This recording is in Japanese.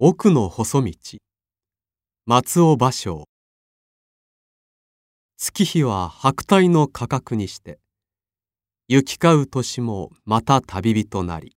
奥の細道。松尾芭蕉。月日は白帯の価格にして行き交う年もまた旅人なり。